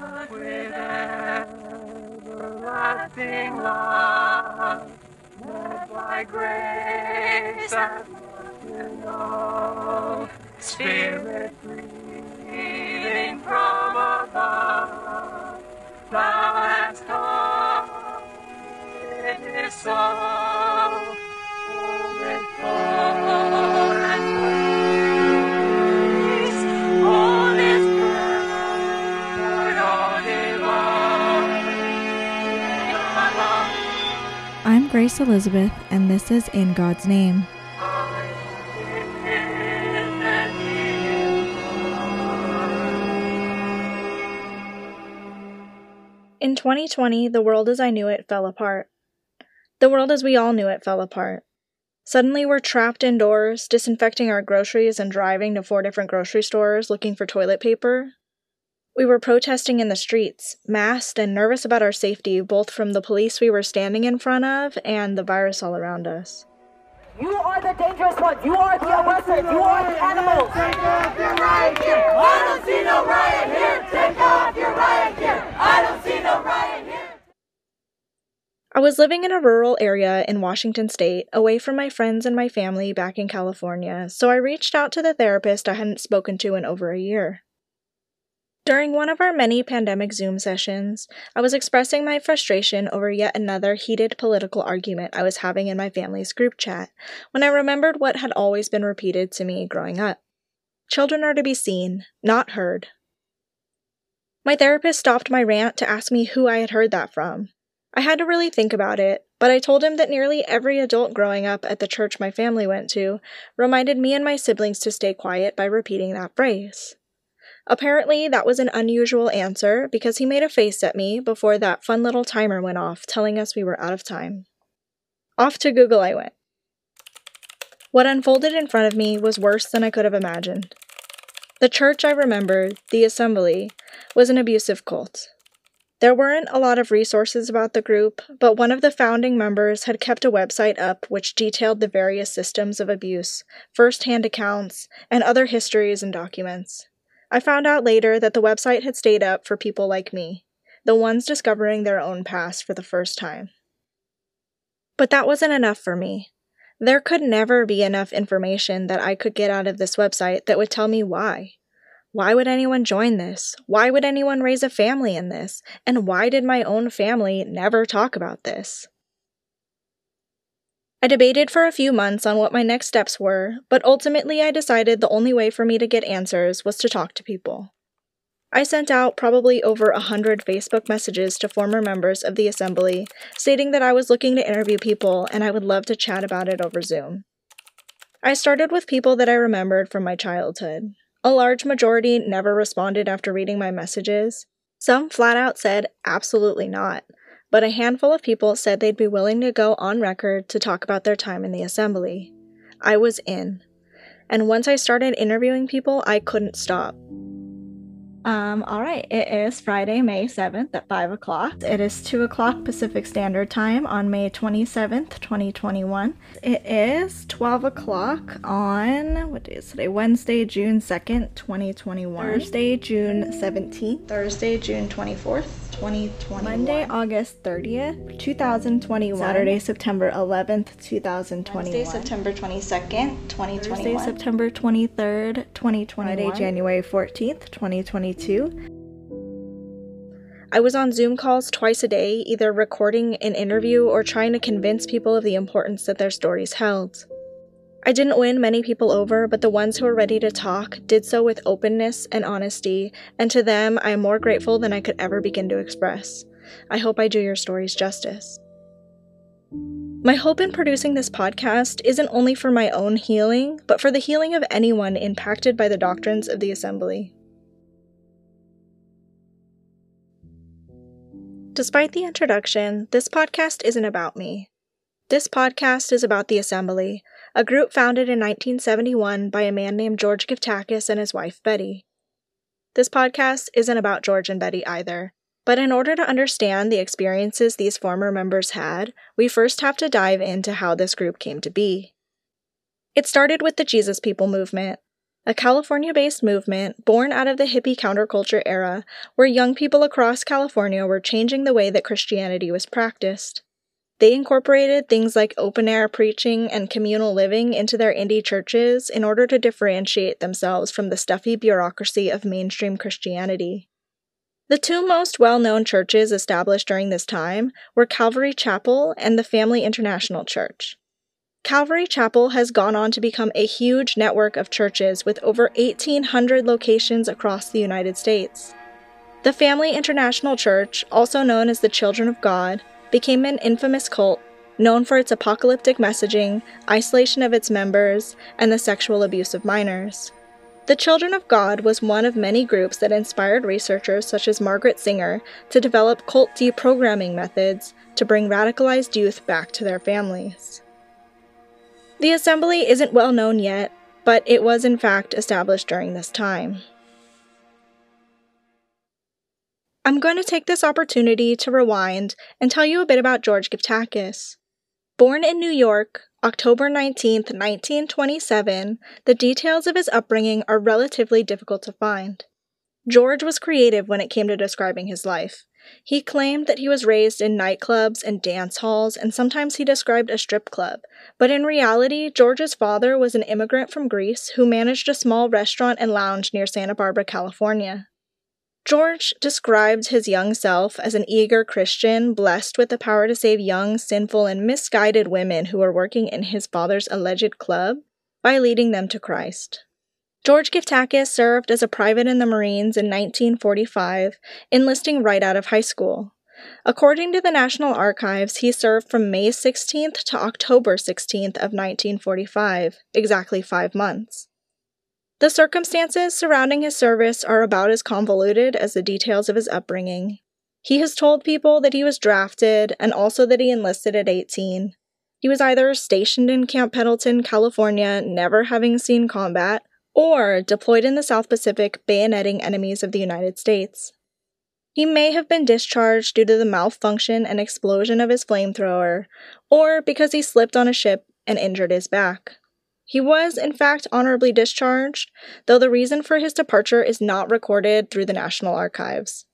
but with everlasting love, led by grace and know, Spirit breathing from above, thou hast come, it is so. Grace Elizabeth, and this is In God's Name. In 2020, the world as I knew it fell apart. The world as we all knew it fell apart. Suddenly, we're trapped indoors, disinfecting our groceries and driving to four different grocery stores looking for toilet paper. We were protesting in the streets, masked and nervous about our safety, both from the police we were standing in front of and the virus all around us. You are the dangerous ones. You are the aggressors. You are the animals. Take off your riot gear. I don't see no riot here. Take off your riot gear. I don't see no riot here. I was living in a rural area in Washington state, away from my friends and my family back in California, so I reached out to the therapist I hadn't spoken to in over a year. During one of our many pandemic Zoom sessions, I was expressing my frustration over yet another heated political argument I was having in my family's group chat when I remembered what had always been repeated to me growing up Children are to be seen, not heard. My therapist stopped my rant to ask me who I had heard that from. I had to really think about it, but I told him that nearly every adult growing up at the church my family went to reminded me and my siblings to stay quiet by repeating that phrase. Apparently, that was an unusual answer because he made a face at me before that fun little timer went off, telling us we were out of time. Off to Google I went. What unfolded in front of me was worse than I could have imagined. The church I remembered, the assembly, was an abusive cult. There weren't a lot of resources about the group, but one of the founding members had kept a website up which detailed the various systems of abuse, first hand accounts, and other histories and documents. I found out later that the website had stayed up for people like me, the ones discovering their own past for the first time. But that wasn't enough for me. There could never be enough information that I could get out of this website that would tell me why. Why would anyone join this? Why would anyone raise a family in this? And why did my own family never talk about this? I debated for a few months on what my next steps were, but ultimately I decided the only way for me to get answers was to talk to people. I sent out probably over a hundred Facebook messages to former members of the assembly stating that I was looking to interview people and I would love to chat about it over Zoom. I started with people that I remembered from my childhood. A large majority never responded after reading my messages. Some flat out said absolutely not, but a handful of people said they'd be willing to go on record to talk about their time in the assembly. I was in. And once I started interviewing people, I couldn't stop. Um, all right, it is Friday, May 7th at 5 o'clock. It is 2 o'clock Pacific Standard Time on May 27th, 2021. It is 12 o'clock on, what day is today? Wednesday, June 2nd, 2021. Thursday, June 17th. Thursday, June 24th, 2021. Monday, August 30th, 2021. Saturday, September 11th, 2021. Wednesday, September 22nd, 2021. Thursday, September 23rd, 2021. Friday, January 14th, 2022. I was on Zoom calls twice a day, either recording an interview or trying to convince people of the importance that their stories held. I didn't win many people over, but the ones who were ready to talk did so with openness and honesty, and to them I am more grateful than I could ever begin to express. I hope I do your stories justice. My hope in producing this podcast isn't only for my own healing, but for the healing of anyone impacted by the doctrines of the Assembly. Despite the introduction, this podcast isn't about me. This podcast is about the Assembly, a group founded in 1971 by a man named George Geftakys and his wife Betty. This podcast isn't about George and Betty either, but in order to understand the experiences these former members had, we first have to dive into how this group came to be. It started with the Jesus People movement. a California based movement born out of the hippie counterculture era where young people across California were changing the way that Christianity was practiced. They incorporated things like open air preaching and communal living into their indie churches in order to differentiate themselves from the stuffy bureaucracy of mainstream Christianity. The two most well known churches established during this time were Calvary Chapel and the Family International Church. Calvary Chapel has gone on to become a huge network of churches with over 1,800 locations across the United States. The Family International Church, also known as the Children of God, became an infamous cult known for its apocalyptic messaging, isolation of its members, and the sexual abuse of minors. The Children of God was one of many groups that inspired researchers such as Margaret Singer to develop cult deprogramming methods to bring radicalized youth back to their families. The assembly isn't well known yet, but it was in fact established during this time. I'm going to take this opportunity to rewind and tell you a bit about George Geftakys. Born in New York, October 19, 1927, the details of his upbringing are relatively difficult to find. George was creative when it came to describing his life. He claimed that he was raised in nightclubs and dance halls, and sometimes he described a strip club. But in reality, George's father was an immigrant from Greece who managed a small restaurant and lounge near Santa Barbara, California. George described his young self as an eager Christian, blessed with the power to save young, sinful, and misguided women who were working in his father's alleged club by leading them to Christ. George Geftakys served as a private in the Marines in 1945, enlisting right out of high school. According to the National Archives, he served from May 16th to October 16th of 1945, exactly five months. The circumstances surrounding his service are about as convoluted as the details of his upbringing. He has told people that he was drafted and also that he enlisted at 18. He was either stationed in Camp Pendleton, California, never having seen combat, or deployed in the South Pacific bayoneting enemies of the United States. He may have been discharged due to the malfunction and explosion of his flamethrower, or because he slipped on a ship and injured his back. He was, in fact, honorably discharged, though the reason for his departure is not recorded through the National Archives.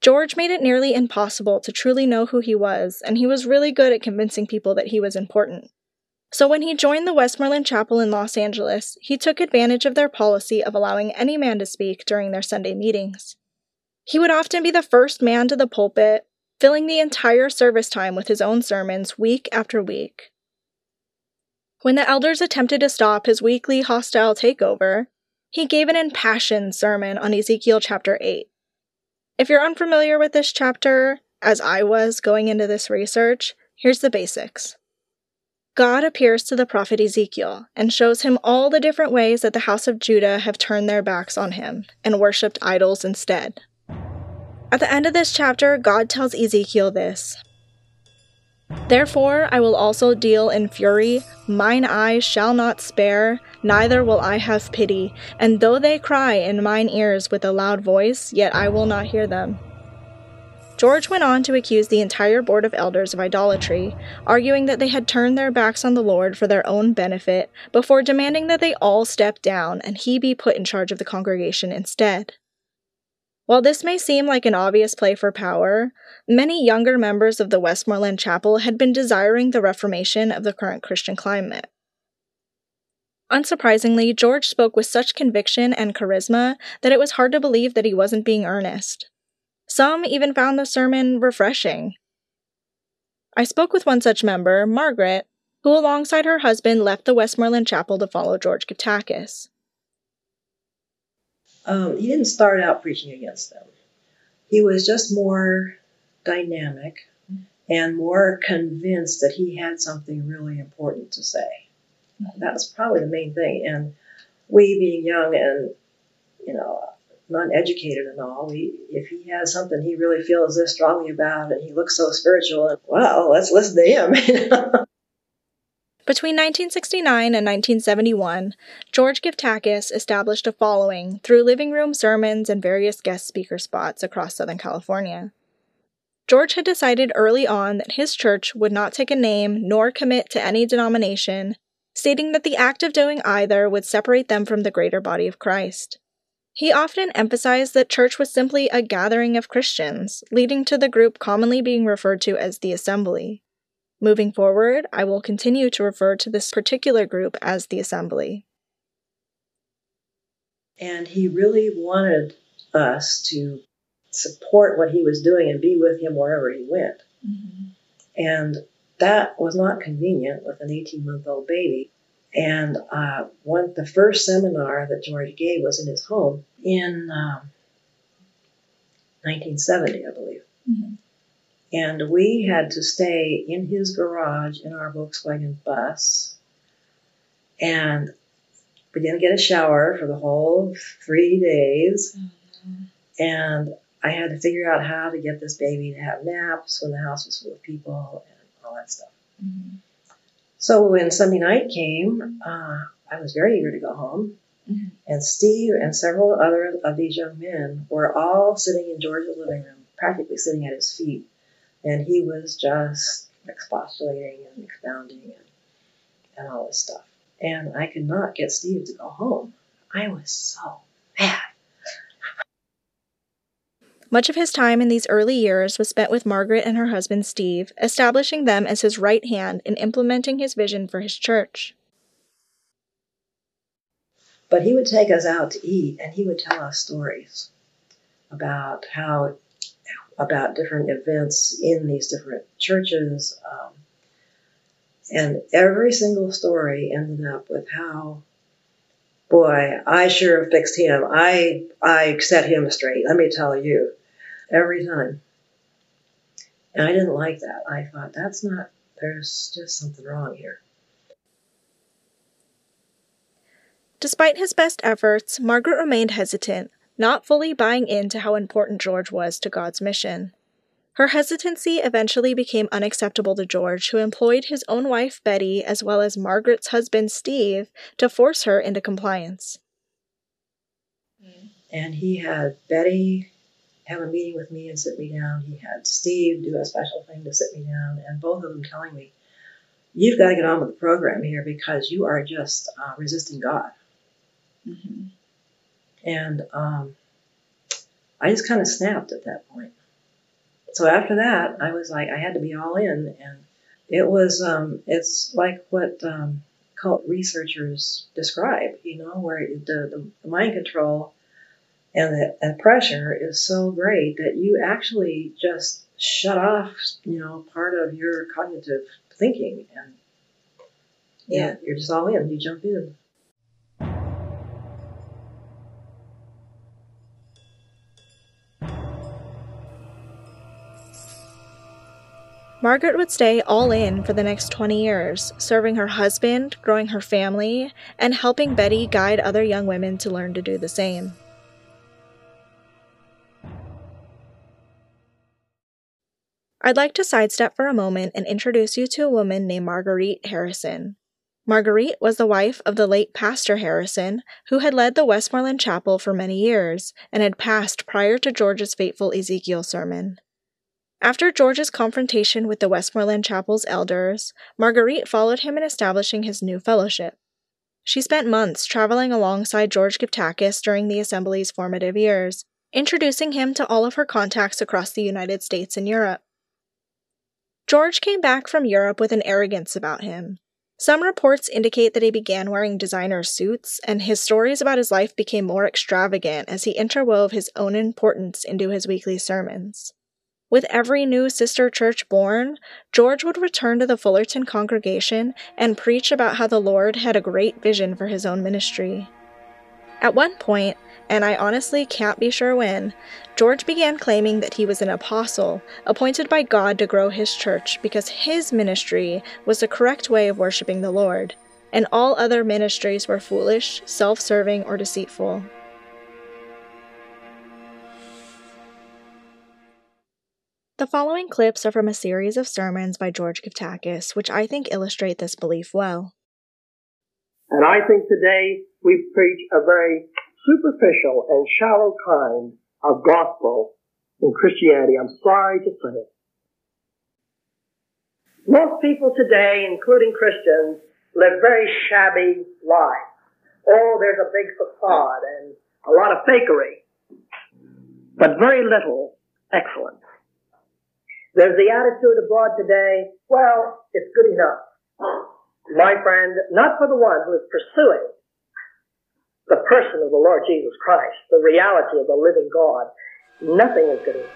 George made it nearly impossible to truly know who he was, and he was really good at convincing people that he was important. So when he joined the Westmoreland Chapel in Los Angeles, he took advantage of their policy of allowing any man to speak during their Sunday meetings. He would often be the first man to the pulpit, filling the entire service time with his own sermons week after week. When the elders attempted to stop his weekly hostile takeover, he gave an impassioned sermon on Ezekiel chapter 8. If you're unfamiliar with this chapter, as I was going into this research, here's the basics. God appears to the prophet Ezekiel and shows him all the different ways that the house of Judah have turned their backs on him and worshipped idols instead. At the end of this chapter, God tells Ezekiel this Therefore I will also deal in fury, mine eyes shall not spare, neither will I have pity, and though they cry in mine ears with a loud voice, yet I will not hear them. George went on to accuse the entire board of elders of idolatry, arguing that they had turned their backs on the Lord for their own benefit, before demanding that they all step down and he be put in charge of the congregation instead. While this may seem like an obvious play for power, many younger members of the Westmoreland Chapel had been desiring the reformation of the current Christian climate. Unsurprisingly, George spoke with such conviction and charisma that it was hard to believe that he wasn't being earnest. Some even found the sermon refreshing. I spoke with one such member, Margaret, who alongside her husband left the Westmoreland Chapel to follow George Geftakys um, he didn't start out preaching against them. He was just more dynamic and more convinced that he had something really important to say. That was probably the main thing. And we, being young and you know non-educated and all, we if he has something he really feels this strongly about, and he looks so spiritual, and let's listen to him. Between 1969 and 1971, George Geftakys established a following through living room sermons and various guest speaker spots across Southern California. George had decided early on that his church would not take a name nor commit to any denomination, stating that the act of doing either would separate them from the greater body of Christ. He often emphasized that church was simply a gathering of Christians, leading to the group commonly being referred to as the assembly. Moving forward, I will continue to refer to this particular group as the assembly. And he really wanted us to support what he was doing and be with him wherever he went. Mm-hmm. And that was not convenient with an 18 month old baby. And uh, one, the first seminar that George gave was in his home in um, 1970, I believe. Mm-hmm. And we had to stay in his garage in our Volkswagen bus. And we didn't get a shower for the whole three days. Mm-hmm. And I had to figure out how to get this baby to have naps when the house was full of people and all that stuff. Mm-hmm. So when Sunday night came, uh, I was very eager to go home. Mm-hmm. And Steve and several other of these young men were all sitting in George's living room, practically sitting at his feet. And he was just expostulating and expounding and, and all this stuff. And I could not get Steve to go home. I was so mad. Much of his time in these early years was spent with Margaret and her husband Steve, establishing them as his right hand in implementing his vision for his church. But he would take us out to eat and he would tell us stories about how, about different events in these different churches. Um, and every single story ended up with how boy, I sure fixed him. I I set him straight. Let me tell you every time. And I didn't like that. I thought, that's not, there's just something wrong here. Despite his best efforts, Margaret remained hesitant, not fully buying into how important George was to God's mission. Her hesitancy eventually became unacceptable to George, who employed his own wife Betty as well as Margaret's husband Steve to force her into compliance. And he had Betty have a meeting with me and sit me down. He had Steve do a special thing to sit me down, and both of them telling me, "You've got to get on with the program here because you are just uh, resisting God." Mm-hmm. And um, I just kind of snapped at that point. So after that, I was like, I had to be all in, and it was um, it's like what um, cult researchers describe, you know, where the, the, mind control and the and pressure is so great that you actually just shut off, you know, part of your cognitive thinking, and yeah, you're just all in. You jump in. Margaret would stay all in for the next 20 years, serving her husband, growing her family, and helping Betty guide other young women to learn to do the same. I'd like to sidestep for a moment and introduce you to a woman named Marguerite Harrison. Marguerite was the wife of the late Pastor Harrison, who had led the Westmoreland Chapel for many years and had passed prior to George's fateful Ezekiel sermon. After George's confrontation with the Westmoreland Chapel's elders, Marguerite followed him in establishing his new fellowship. She spent months traveling alongside George Geftakys during the Assembly's formative years, introducing him to all of her contacts across the United States and Europe. George came back from Europe with an arrogance about him. Some reports indicate that he began wearing designer suits, and his stories about his life became more extravagant as he interwove his own importance into his weekly sermons. With every new sister church born, George would return to the Fullerton congregation and preach about how the Lord had a great vision for his own ministry. At one point, and I honestly can't be sure when, George began claiming that he was an apostle, appointed by God to grow his church because his ministry was the correct way of worshiping the Lord, and all other ministries were foolish, self serving, or deceitful. The following clips are from a series of sermons by George Geftakys, which I think illustrate this belief well. And I think today we preach a very superficial and shallow kind of gospel in Christianity. I'm sorry to say it. Most people today, including Christians, live very shabby lives. Oh, there's a big facade and a lot of fakery, but very little excellence. There's the attitude abroad today, well, it's good enough. My friend, not for the one who is pursuing the person of the Lord Jesus Christ, the reality of the living God. Nothing is good enough.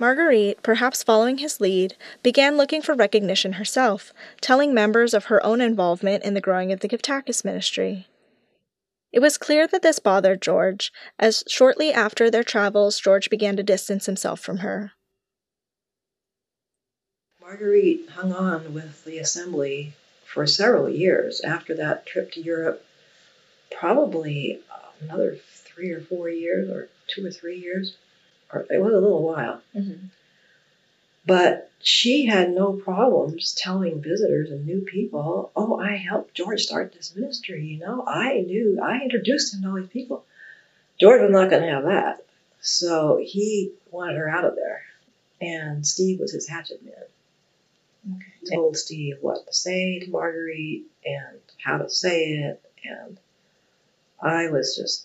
Marguerite, perhaps following his lead, began looking for recognition herself, telling members of her own involvement in the growing of the Geftakys ministry. It was clear that this bothered George, as shortly after their travels, George began to distance himself from her. Marguerite hung on with the assembly for several years after that trip to Europe, probably another three or four years, or two or three years, or it was a little while. Mm-hmm. But she had no problems telling visitors and new people, oh, I helped George start this ministry, you know, I knew, I introduced him to all these people. George was not going to have that. So he wanted her out of there. And Steve was his hatchet man. Okay. Told Steve what to say to Marguerite and how to say it. And I was just,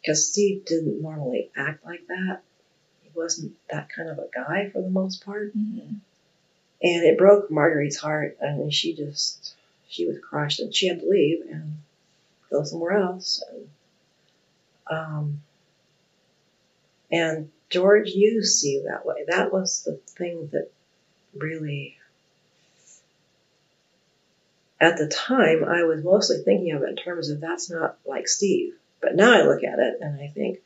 because Steve didn't normally act like that wasn't that kind of a guy for the most part. Mm-hmm. And it broke Marguerite's heart, and she just she was crushed, and she had to leave and go somewhere else. And, um, and George used Steve that way. That was the thing that really, at the time, I was mostly thinking of it in terms of that's not like Steve. But now I look at it and I think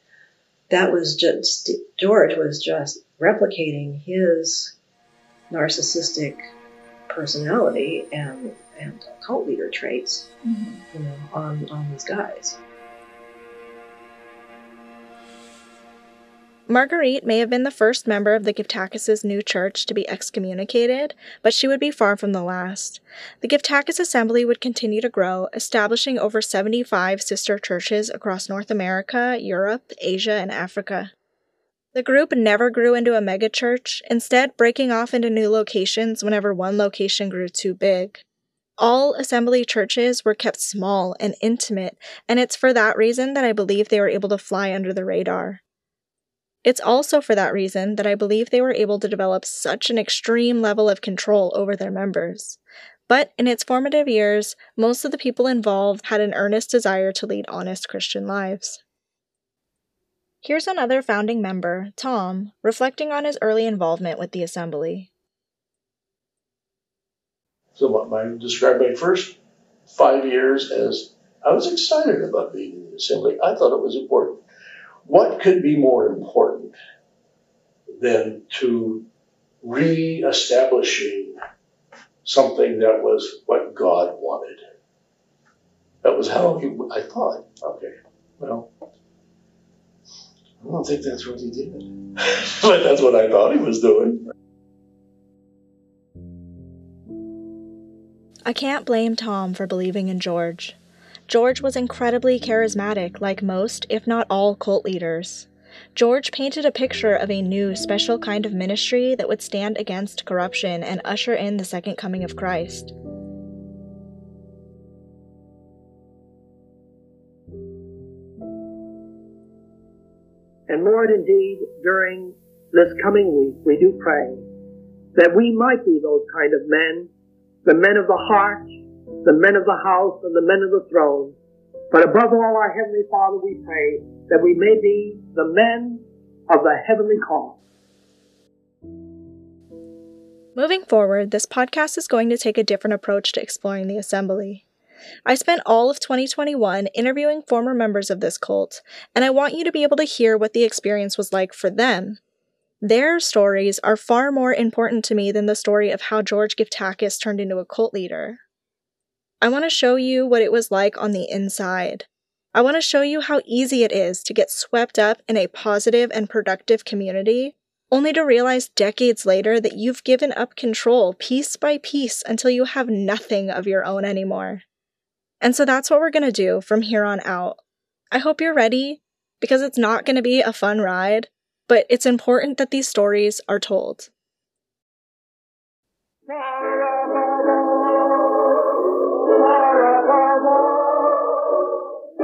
that was just George was just replicating his narcissistic personality and and cult leader traits, Mm-hmm. you know, on on these guys. Marguerite may have been the first member of the Geftakys' new church to be excommunicated, but she would be far from the last. The Geftakys assembly would continue to grow, establishing over 75 sister churches across North America, Europe, Asia, and Africa. The group never grew into a megachurch, instead, breaking off into new locations whenever one location grew too big. All assembly churches were kept small and intimate, and it's for that reason that I believe they were able to fly under the radar. It's also for that reason that I believe they were able to develop such an extreme level of control over their members. But in its formative years, most of the people involved had an earnest desire to lead honest Christian lives. Here's another founding member, Tom, reflecting on his early involvement with the assembly. So what I describe my first five years as I was excited about being in the assembly. I thought it was important. What could be more important than to re-establishing something that was what God wanted? That was how he, I thought. Okay, well, I don't think that's what he did, but that's what I thought he was doing. I can't blame Tom for believing in George. George was incredibly charismatic, like most, if not all, cult leaders. George painted a picture of a new, special kind of ministry that would stand against corruption and usher in the second coming of Christ. And Lord, indeed, during this coming week, we do pray that we might be those kind of men, the men of the heart, the men of the house, and the men of the throne. But above all, our Heavenly Father, we pray that we may be the men of the heavenly call. Moving forward, this podcast is going to take a different approach to exploring the assembly. I spent all of 2021 interviewing former members of this cult, and I want you to be able to hear what the experience was like for them. Their stories are far more important to me than the story of how George Geftakys turned into a cult leader. I want to show you what it was like on the inside. I want to show you how easy it is to get swept up in a positive and productive community, only to realize decades later that you've given up control piece by piece until you have nothing of your own anymore. And so that's what we're going to do from here on out. I hope you're ready because it's not going to be a fun ride, but it's important that these stories are told.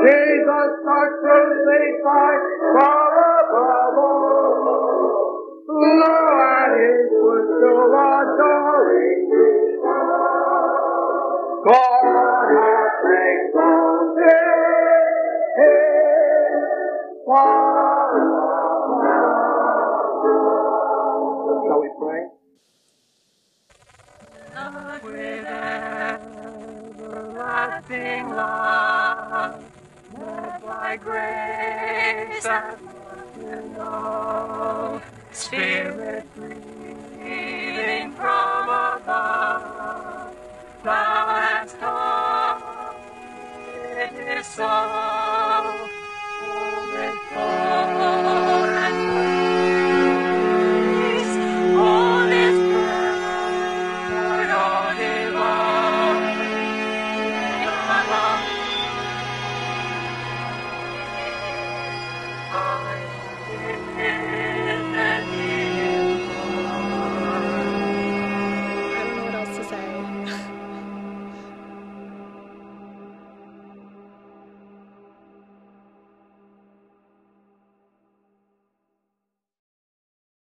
Jesus starts to say, far above,